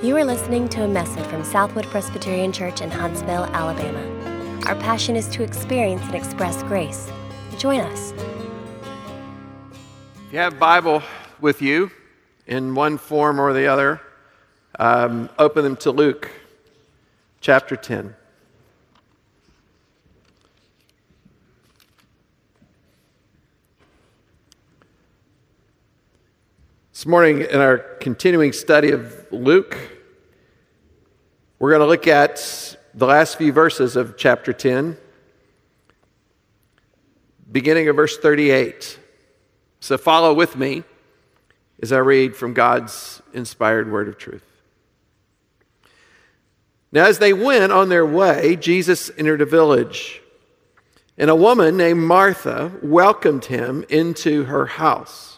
You are listening to a message from Southwood Presbyterian Church in Huntsville, Alabama. Our passion is to experience and express grace. Join us. If you have Bible with you in one form or the other, um, open them to Luke chapter 10. This morning, in our continuing study of Luke, we're going to look at the last few verses of chapter 10, beginning of verse 38. So follow with me as I read from God's inspired word of truth. Now, as they went on their way, Jesus entered a village, and a woman named Martha welcomed him into her house.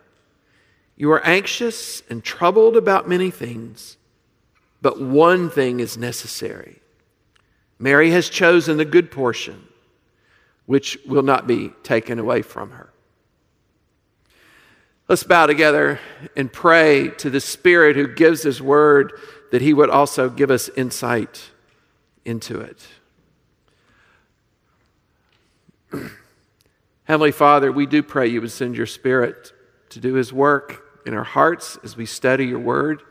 You are anxious and troubled about many things, but one thing is necessary. Mary has chosen the good portion, which will not be taken away from her. Let's bow together and pray to the Spirit who gives His word that He would also give us insight into it. Heavenly Father, we do pray you would send your Spirit to do His work in our hearts as we study your word.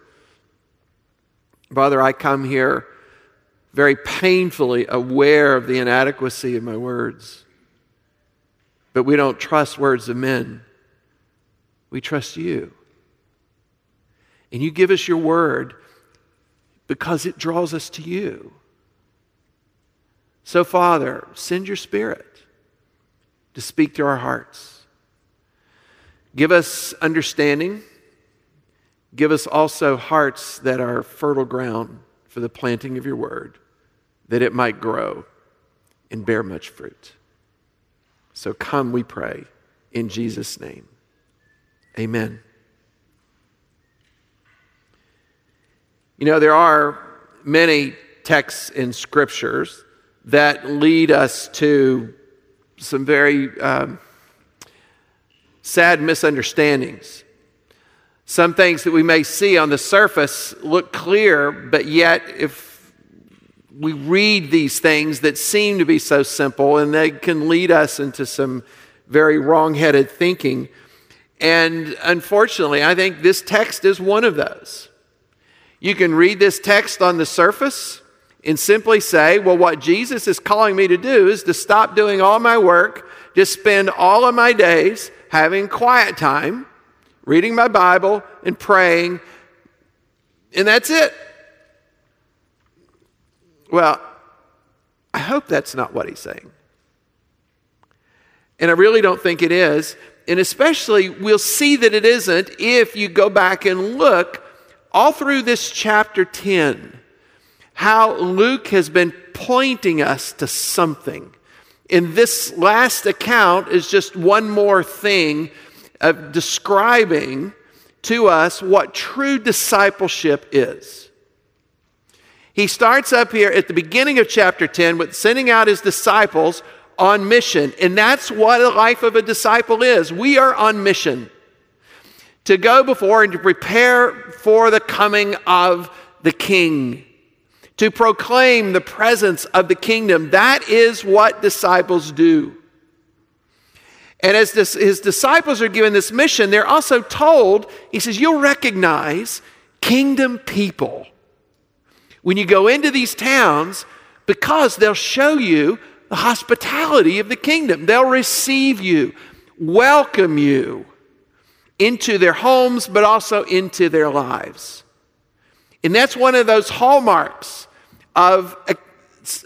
Father, I come here very painfully aware of the inadequacy of my words. But we don't trust words of men, we trust you. And you give us your word because it draws us to you. So, Father, send your spirit to speak to our hearts. Give us understanding. Give us also hearts that are fertile ground for the planting of your word, that it might grow and bear much fruit. So come, we pray, in Jesus' name. Amen. You know, there are many texts in scriptures that lead us to some very. Um, sad misunderstandings. Some things that we may see on the surface look clear, but yet, if we read these things that seem to be so simple, and they can lead us into some very wrong headed thinking. And unfortunately, I think this text is one of those. You can read this text on the surface and simply say, well, what Jesus is calling me to do is to stop doing all my work, just spend all of my days having quiet time, reading my Bible, and praying, and that's it. Well, I hope that's not what he's saying. And I really don't think it is. And especially, we'll see that it isn't if you go back and look all through this chapter 10, how Luke has been pointing us to something in this last account is just one more thing of describing to us what true discipleship is. He starts up here at the beginning of chapter 10 with sending out his disciples on mission. And that's what a life of a disciple is. We are on mission to go before and to prepare for the coming of the King to proclaim the presence of the kingdom. That is what disciples do. And as this, his disciples are given this mission, they're also told, he says, you'll recognize kingdom people when you go into these towns because they'll show you the hospitality of the kingdom. They'll receive you, welcome you into their homes, but also into their lives. And that's one of those hallmarks of a,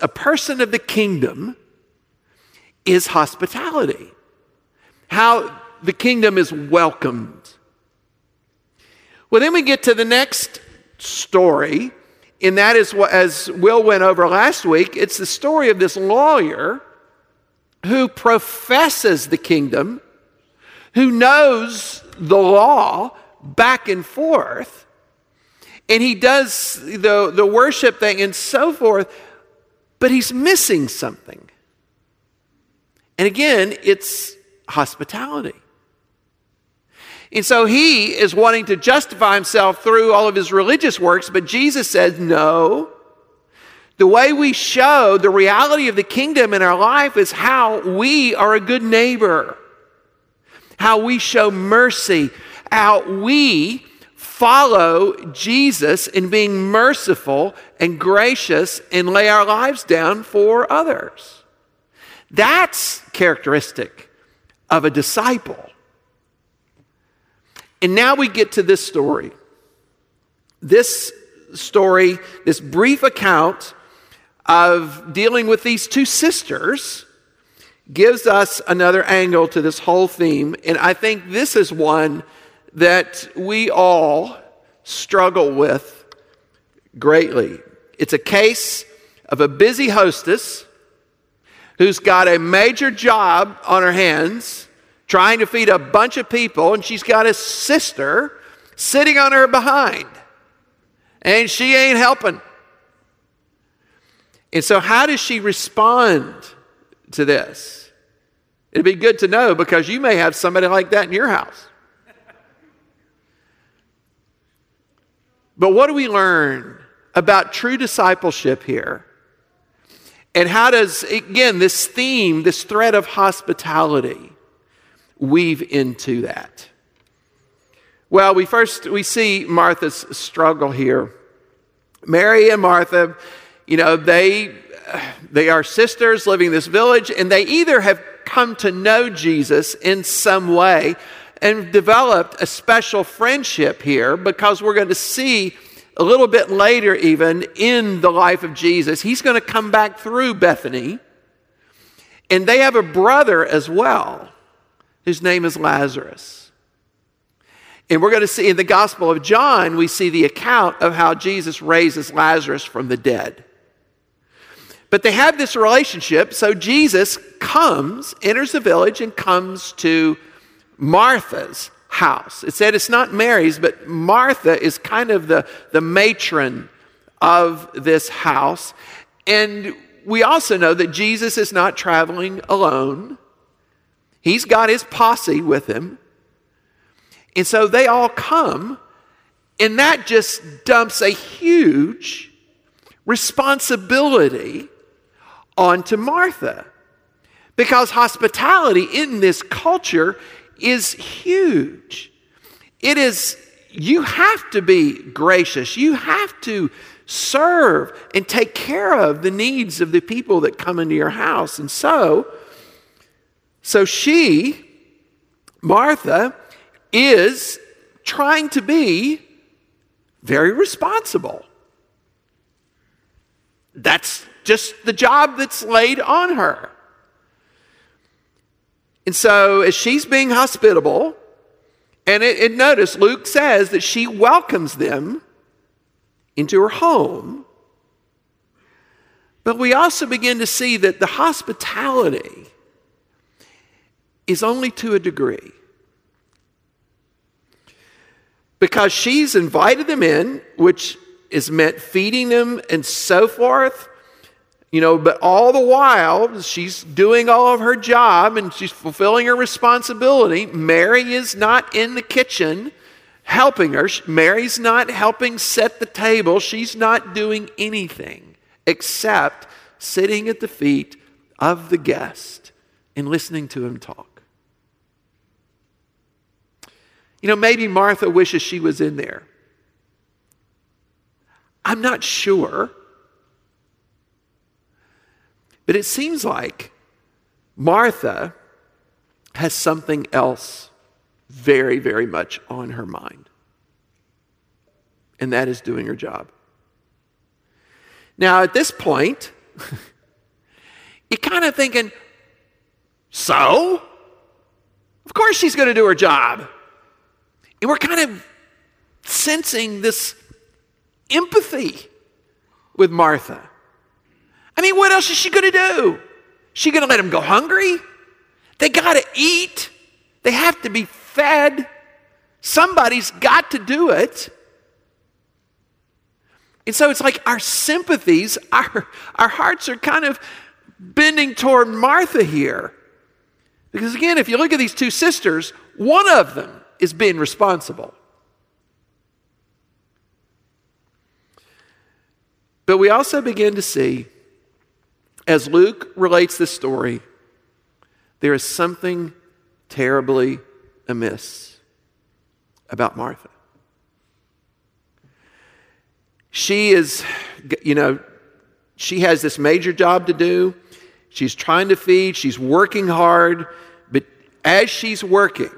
a person of the kingdom is hospitality. How the kingdom is welcomed. Well, then we get to the next story, And that is what, as Will went over last week, it's the story of this lawyer who professes the kingdom, who knows the law back and forth, and he does the, the worship thing and so forth, but he's missing something. And again, it's hospitality. And so he is wanting to justify himself through all of his religious works, but Jesus says, no. The way we show the reality of the kingdom in our life is how we are a good neighbor, how we show mercy, how we follow Jesus in being merciful and gracious and lay our lives down for others. That's characteristic of a disciple. And now we get to this story. This story, this brief account of dealing with these two sisters, gives us another angle to this whole theme. And I think this is one that we all struggle with greatly. It's a case of a busy hostess who's got a major job on her hands trying to feed a bunch of people, and she's got a sister sitting on her behind, and she ain't helping. And so, how does she respond to this? It'd be good to know because you may have somebody like that in your house. But what do we learn about true discipleship here? And how does, again, this theme, this thread of hospitality, weave into that? Well, we first we see Martha's struggle here. Mary and Martha, you know, they they are sisters living in this village, and they either have come to know Jesus in some way and developed a special friendship here because we're going to see a little bit later, even in the life of Jesus, he's going to come back through Bethany. And they have a brother as well, whose name is Lazarus. And we're going to see in the Gospel of John, we see the account of how Jesus raises Lazarus from the dead. But they have this relationship, so Jesus comes, enters the village, and comes to Martha's house. It said it's not Mary's, but Martha is kind of the, the matron of this house. And we also know that Jesus is not traveling alone, he's got his posse with him. And so they all come, and that just dumps a huge responsibility onto Martha. Because hospitality in this culture is huge. It is, you have to be gracious. You have to serve and take care of the needs of the people that come into your house. And so, so she, Martha, is trying to be very responsible. That's just the job that's laid on her. And so, as she's being hospitable, and, it, and notice Luke says that she welcomes them into her home. But we also begin to see that the hospitality is only to a degree. Because she's invited them in, which is meant feeding them and so forth. You know, but all the while, she's doing all of her job and she's fulfilling her responsibility. Mary is not in the kitchen helping her. Mary's not helping set the table. She's not doing anything except sitting at the feet of the guest and listening to him talk. You know, maybe Martha wishes she was in there. I'm not sure. But it seems like Martha has something else very, very much on her mind, and that is doing her job. Now, at this point, you're kind of thinking, so? Of course she's going to do her job. And we're kind of sensing this empathy with Martha. I mean, what else is she going to do? She going to let them go hungry? They got to eat. They have to be fed. Somebody's got to do it. And so it's like our sympathies, our, our hearts are kind of bending toward Martha here. Because again, if you look at these two sisters, one of them is being responsible. But we also begin to see, as Luke relates this story, there is something terribly amiss about Martha. She is, you know, she has this major job to do. She's trying to feed, she's working hard, but as she's working,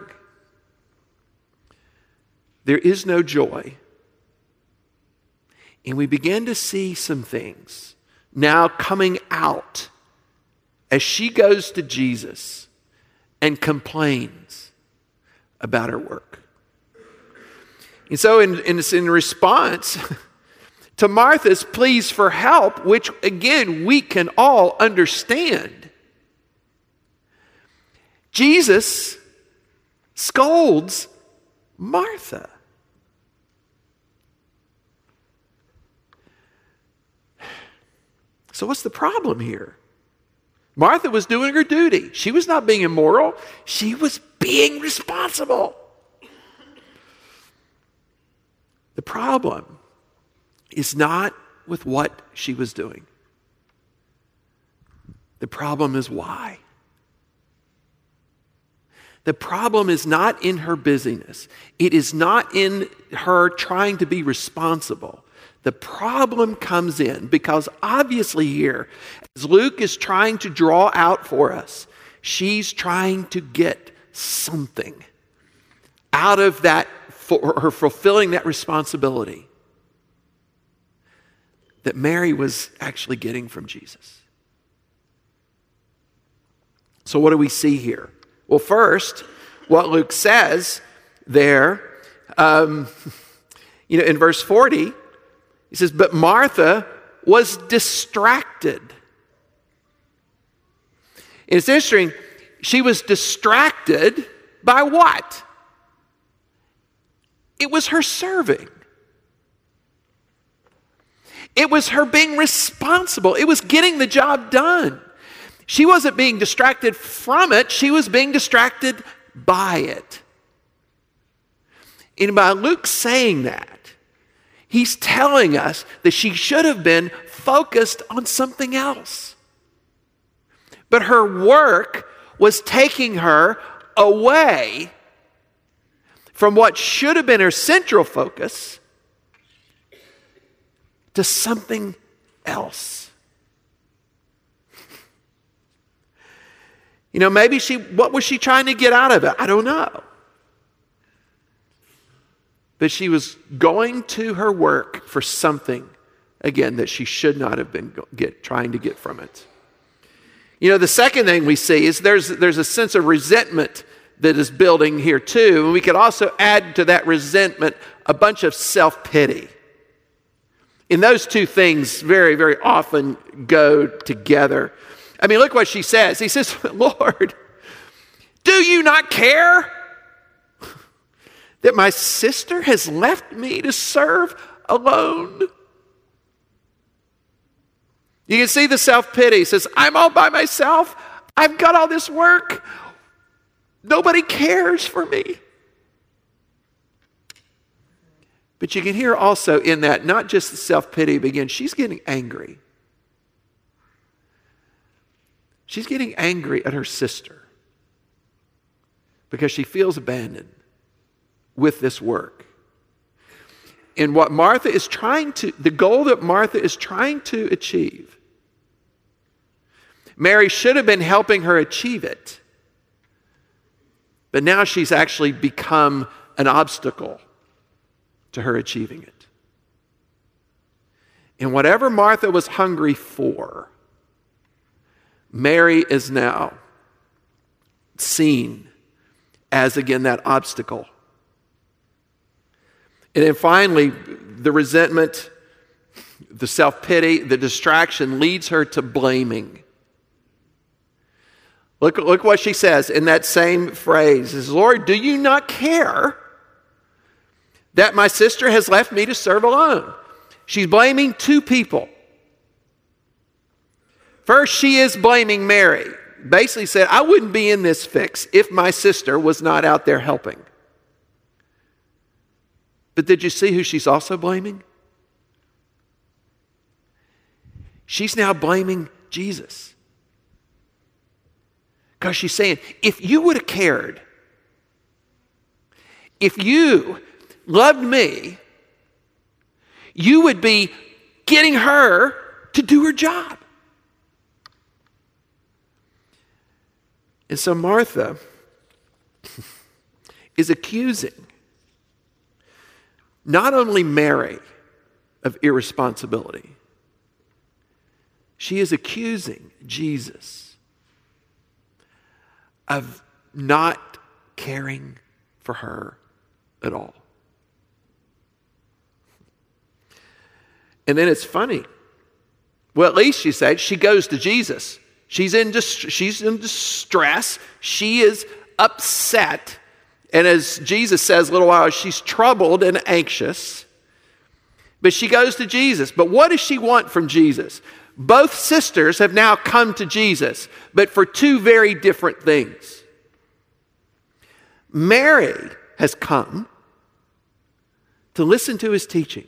there is no joy. And we begin to see some things now coming out as she goes to Jesus and complains about her work. And so, in, in, in response, to Martha's pleas for help, which again we can all understand. Jesus scolds Martha. So, what's the problem here? Martha was doing her duty. She was not being immoral, she was being responsible. The problem is not with what she was doing. The problem is why. The problem is not in her busyness. It is not in her trying to be responsible. The problem comes in because obviously, here, as Luke is trying to draw out for us, she's trying to get something out of that, for her fulfilling that responsibility that Mary was actually getting from Jesus. So, what do we see here? Well, first, what Luke says there, um, you know, in verse 40, he says, But Martha was distracted. And it's interesting, she was distracted by what? It was her serving. It was her being responsible, it was getting the job done. She wasn't being distracted from it, she was being distracted by it. And by Luke saying that, he's telling us that she should have been focused on something else. But her work was taking her away from what should have been her central focus to something else. You know, maybe she, what was she trying to get out of it? I don't know. But she was going to her work for something, again, that she should not have been get, trying to get from it. You know, the second thing we see is there's, there's a sense of resentment that is building here too. And we could also add to that resentment a bunch of self pity. And those two things very, very often go together. I mean, look what she says. He says, Lord, do you not care that my sister has left me to serve alone? You can see the self pity. Says, I'm all by myself. I've got all this work. Nobody cares for me. But you can hear also in that not just the self pity, but again, she's getting angry. She's getting angry at her sister because she feels abandoned with this work. And what Martha is trying to, the goal that Martha is trying to achieve, Mary should have been helping her achieve it. But now she's actually become an obstacle to her achieving it. And whatever Martha was hungry for, Mary is now seen as, again, that obstacle. And then finally, the resentment the self pity, the distraction leads her to blaming. Look, look what she says in that same phrase is, Lord, do you not care that my sister has left me to serve alone? She's blaming two people. First, she is blaming Mary. Basically, said, I wouldn't be in this fix if my sister was not out there helping. But did you see who she's also blaming? She's now blaming Jesus. Because she's saying, if you would have cared, if you loved me, you would be getting her to do her job. And so Martha is accusing not only Mary of irresponsibility, she is accusing Jesus of not caring for her at all. And then it's funny. Well, at least she said she goes to Jesus. She's in, dis- she's in distress. She is upset. And as Jesus says a little while, she's troubled and anxious. But she goes to Jesus. But what does she want from Jesus? Both sisters have now come to Jesus, but for two very different things. Mary has come to listen to his teaching.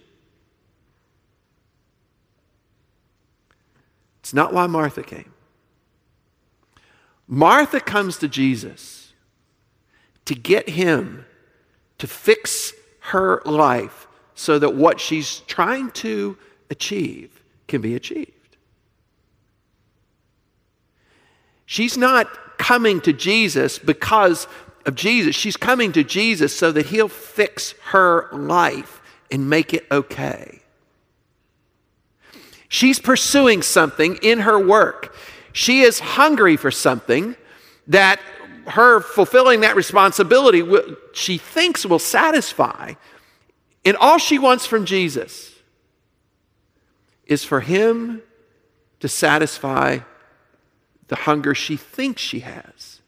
It's not why Martha came. Martha comes to Jesus to get him to fix her life so that what she's trying to achieve can be achieved. She's not coming to Jesus because of Jesus. She's coming to Jesus so that he'll fix her life and make it okay. She's pursuing something in her work. She is hungry for something that her fulfilling that responsibility she thinks will satisfy. And all she wants from Jesus is for him to satisfy the hunger she thinks she has.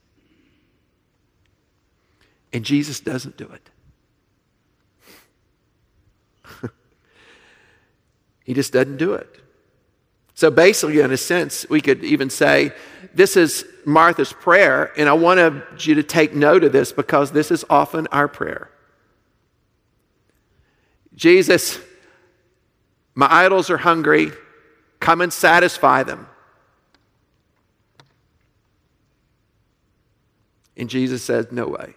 And Jesus doesn't do it. he just doesn't do it. So basically, in a sense, we could even say this is Martha's prayer, and I wanted you to take note of this because this is often our prayer. Jesus, my idols are hungry. Come and satisfy them. And Jesus says, No way.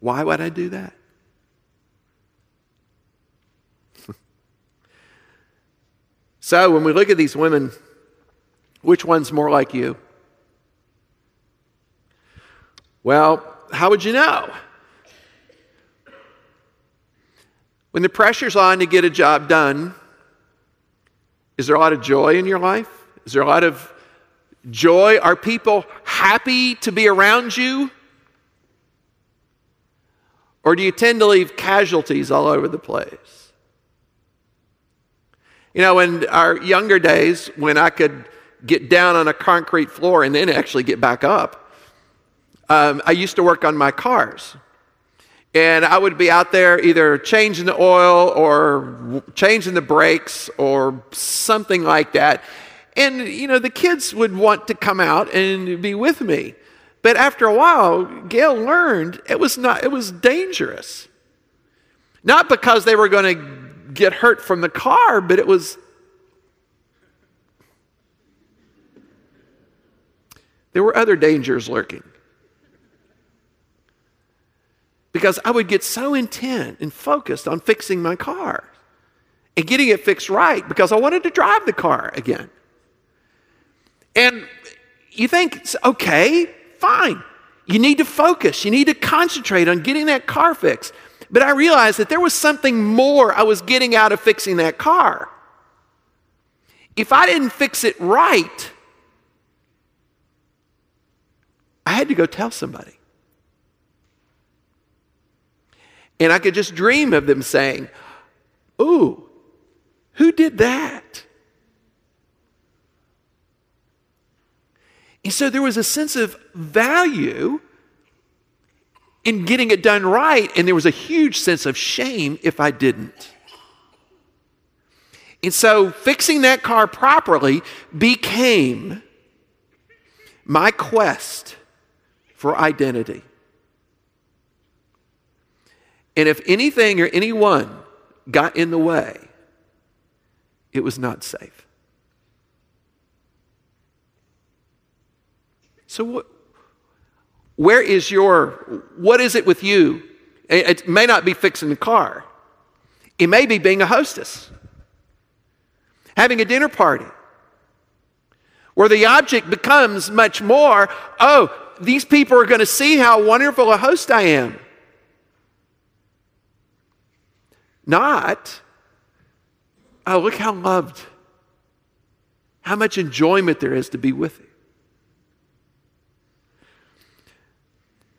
Why would I do that? so, when we look at these women, which one's more like you? Well, how would you know? When the pressure's on to get a job done, is there a lot of joy in your life? Is there a lot of joy? Are people happy to be around you? Or do you tend to leave casualties all over the place? You know, in our younger days, when I could get down on a concrete floor and then actually get back up, um, I used to work on my cars. And I would be out there either changing the oil or changing the brakes or something like that. And, you know, the kids would want to come out and be with me. But after a while, Gail learned it was not, it was dangerous. Not because they were going to get hurt from the car, but it was, there were other dangers lurking. Because I would get so intent and focused on fixing my car and getting it fixed right because I wanted to drive the car again. And you think, okay, fine. You need to focus. You need to concentrate on getting that car fixed. But I realized that there was something more I was getting out of fixing that car. If I didn't fix it right, I had to go tell somebody. And I could just dream of them saying, Ooh, Who did that? And so there was a sense of value in getting it done right, and there was a huge sense of shame if I didn't. And so fixing that car properly became my quest for identity. And if anything or anyone got in the way, it was not safe. So, what, where is your, what is it with you? It may not be fixing the car, it may be being a hostess, having a dinner party, where the object becomes much more, oh, these people are going to see how wonderful a host I am. Not, oh, look how loved, how much enjoyment there is to be with you.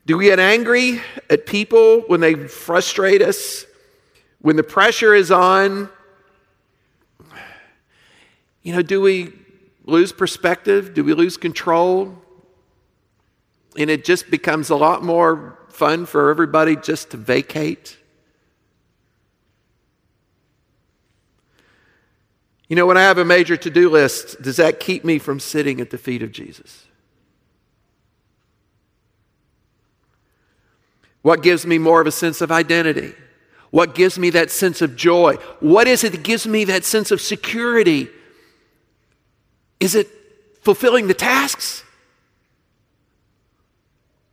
Do we get angry at people when they frustrate us? When the pressure is on? You know, do we lose perspective? Do we lose control? And it just becomes a lot more fun for everybody just to vacate? You know, when I have a major to do list, does that keep me from sitting at the feet of Jesus? What gives me more of a sense of identity? What gives me that sense of joy? What is it that gives me that sense of security? Is it fulfilling the tasks?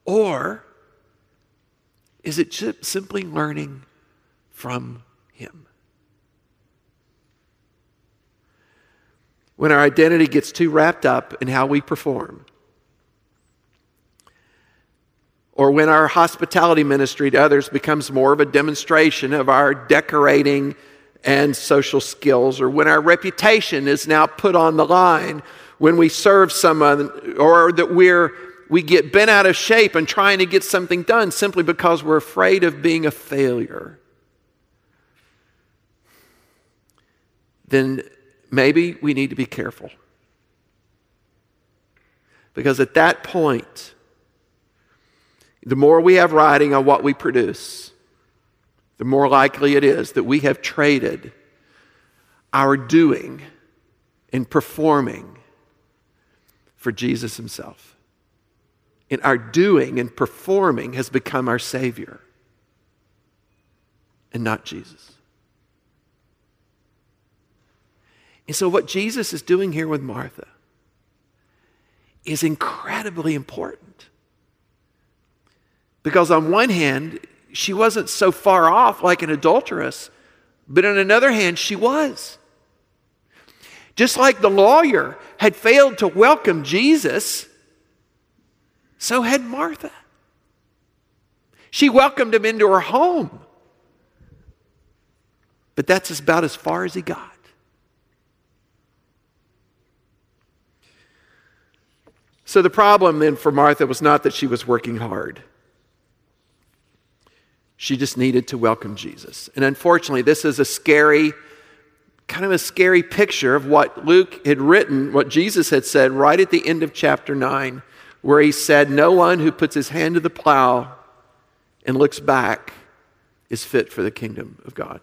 Or is it simply learning from Him? When our identity gets too wrapped up in how we perform, or when our hospitality ministry to others becomes more of a demonstration of our decorating and social skills, or when our reputation is now put on the line, when we serve someone, or that we're we get bent out of shape and trying to get something done simply because we're afraid of being a failure, then maybe we need to be careful. Because at that point, the more we have writing on what we produce, the more likely it is that we have traded our doing and performing for Jesus Himself. And our doing and performing has become our Savior and not Jesus. And so, what Jesus is doing here with Martha is incredibly important. Because on one hand, she wasn't so far off like an adulteress, but on another hand, she was. Just like the lawyer had failed to welcome Jesus, so had Martha. She welcomed him into her home, but that's about as far as he got. So the problem then for Martha was not that she was working hard. She just needed to welcome Jesus. And unfortunately, this is a scary, kind of a scary picture of what Luke had written, what Jesus had said right at the end of chapter 9, where he said, No one who puts his hand to the plow and looks back is fit for the kingdom of God.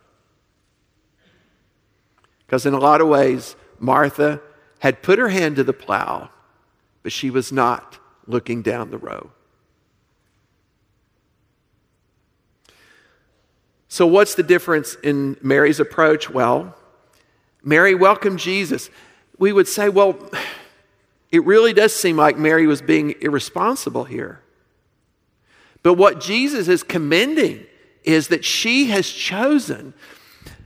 Because in a lot of ways, Martha had put her hand to the plow, but she was not looking down the row. So, what's the difference in Mary's approach? Well, Mary welcomed Jesus. We would say, well, it really does seem like Mary was being irresponsible here. But what Jesus is commending is that she has chosen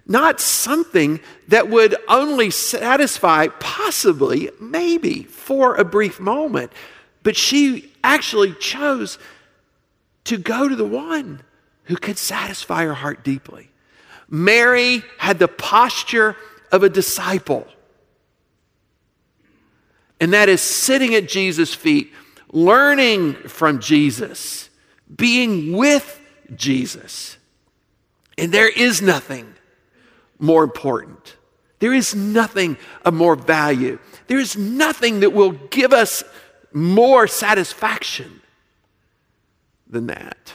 not something that would only satisfy, possibly, maybe, for a brief moment, but she actually chose to go to the one who could satisfy her heart deeply. Mary had the posture of a disciple, and that is sitting at Jesus' feet, learning from Jesus, being with Jesus. And there is nothing more important. There is nothing of more value. There is nothing that will give us more satisfaction than that.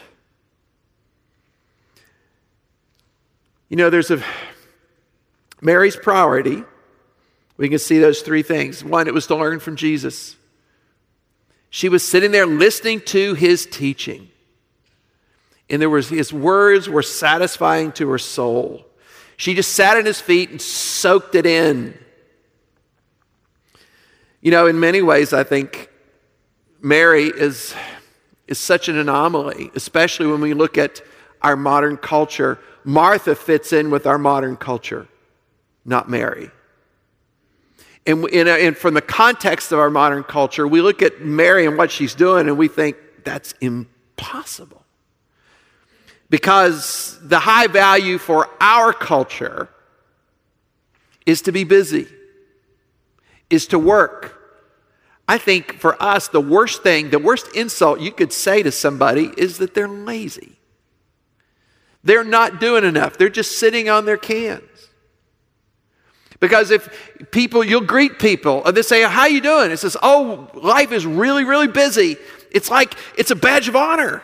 You know, there's a Mary's priority. We can see those three things. One, it was to learn from Jesus. She was sitting there listening to his teaching. And there was his words were satisfying to her soul. She just sat at his feet and soaked it in. You know, in many ways, I think Mary is, is such an anomaly, especially when we look at our modern culture. Martha fits in with our modern culture, not Mary. And, and, from the context of our modern culture, we look at Mary and what she's doing and we think that's impossible. Because the high value for our culture is to be busy, is to work. I think for us, the worst thing, the worst insult you could say to somebody is that they're lazy. They're not doing enough. They're just sitting on their cans. Because if people, you'll greet people and they say, How you doing? It says, Oh, life is really, really busy. It's like it's a badge of honor.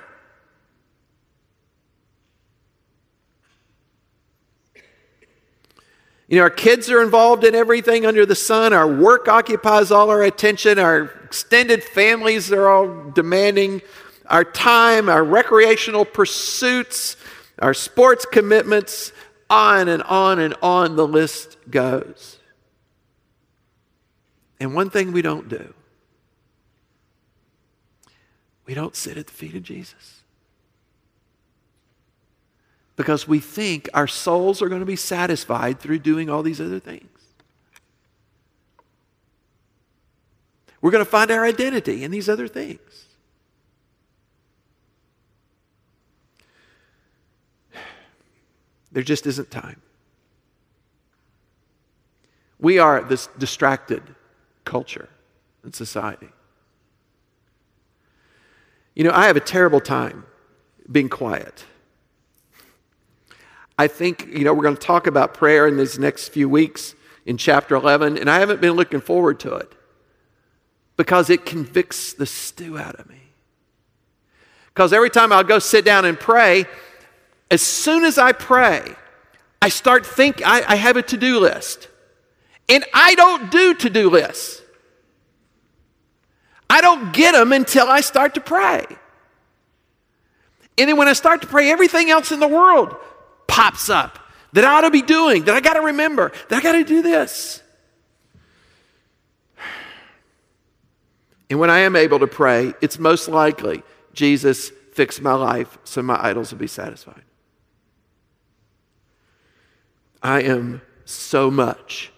You know, our kids are involved in everything under the sun. Our work occupies all our attention. Our extended families are all demanding our time, our recreational pursuits, our sports commitments. On and on and on the list goes. And one thing we don't do we don't sit at the feet of Jesus. Because we think our souls are going to be satisfied through doing all these other things. We're going to find our identity in these other things. There just isn't time. We are this distracted culture and society. You know, I have a terrible time being quiet. I think, you know, we're going to talk about prayer in these next few weeks in chapter 11, and I haven't been looking forward to it because it convicts the stew out of me. Because every time I'll go sit down and pray, as soon as I pray, I start think I, I have a to-do list. And I don't do to-do lists. I don't get them until I start to pray. And then when I start to pray, everything else in the world pops up that I ought to be doing, that I got to remember, that I got to do this. And when I am able to pray, it's most likely Jesus fix my life so my idols will be satisfied. I am so much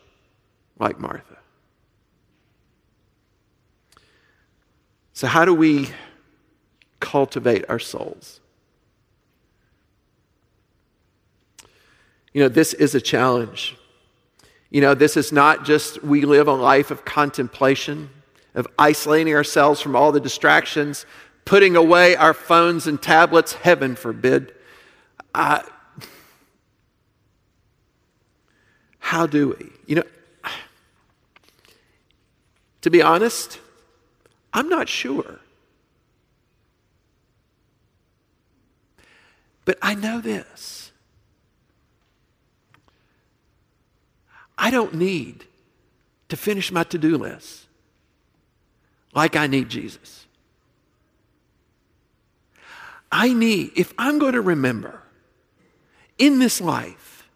like Martha. So, how do we cultivate our souls? You know, this is a challenge. You know, this is not just we live a life of contemplation, of isolating ourselves from all the distractions, putting away our phones and tablets, heaven forbid. Uh, How do we? You know, to be honest, I'm not sure. But I know this I don't need to finish my to do list like I need Jesus. I need, if I'm going to remember in this life,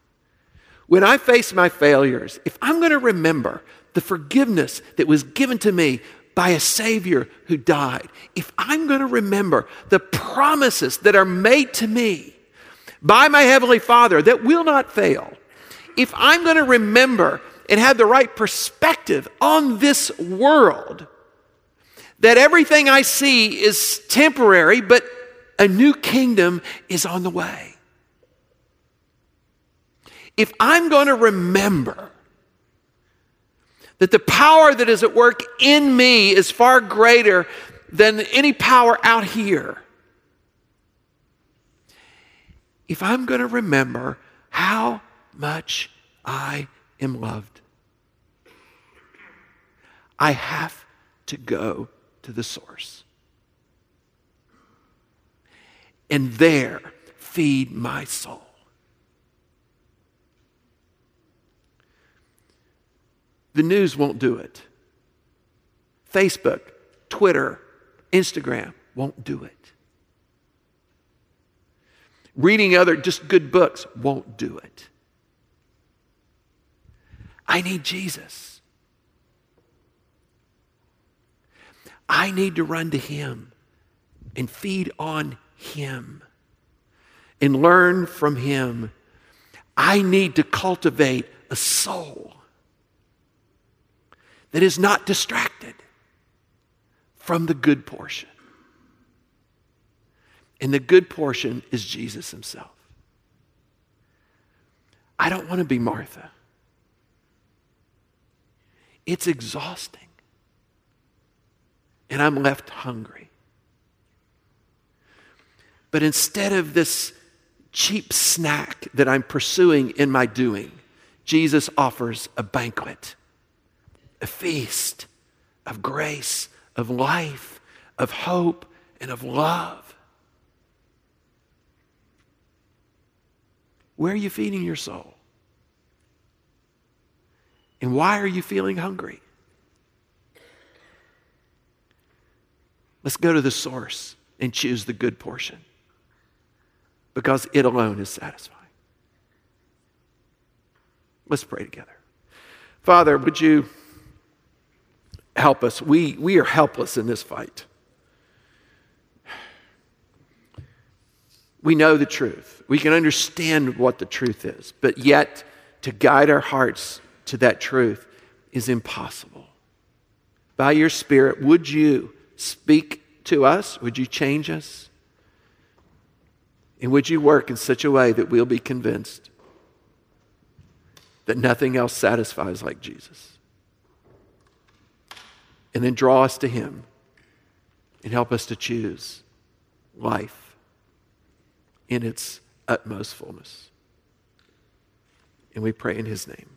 when I face my failures, if I'm going to remember the forgiveness that was given to me by a Savior who died, if I'm going to remember the promises that are made to me by my Heavenly Father that will not fail, if I'm going to remember and have the right perspective on this world, that everything I see is temporary, but a new kingdom is on the way. If I'm going to remember that the power that is at work in me is far greater than any power out here, if I'm going to remember how much I am loved. I have to go to the source. And there, feed my soul. The news won't do it. Facebook, Twitter, Instagram won't do it. Reading other just good books won't do it. I need Jesus. I need to run to Him and feed on Him and learn from Him. I need to cultivate a soul that is not distracted from the good portion. And the good portion is Jesus himself. I don't want to be Martha. It's exhausting. And I'm left hungry. But instead of this cheap snack that I'm pursuing in my doing, Jesus offers a banquet, a feast of grace, of life, of hope, and of love. Where are you feeding your soul? And why are you feeling hungry? Let's go to the source and choose the good portion because it alone is satisfying. Let's pray together. Father, would you help us? We, we are helpless in this fight. We know the truth. We can understand what the truth is, but yet to guide our hearts to that truth is impossible. By your Spirit, would you speak to us? Would you change us? And would you work in such a way that we'll be convinced that nothing else satisfies like Jesus? And then draw us to Him and help us to choose life in its utmost fullness. And we pray in his name.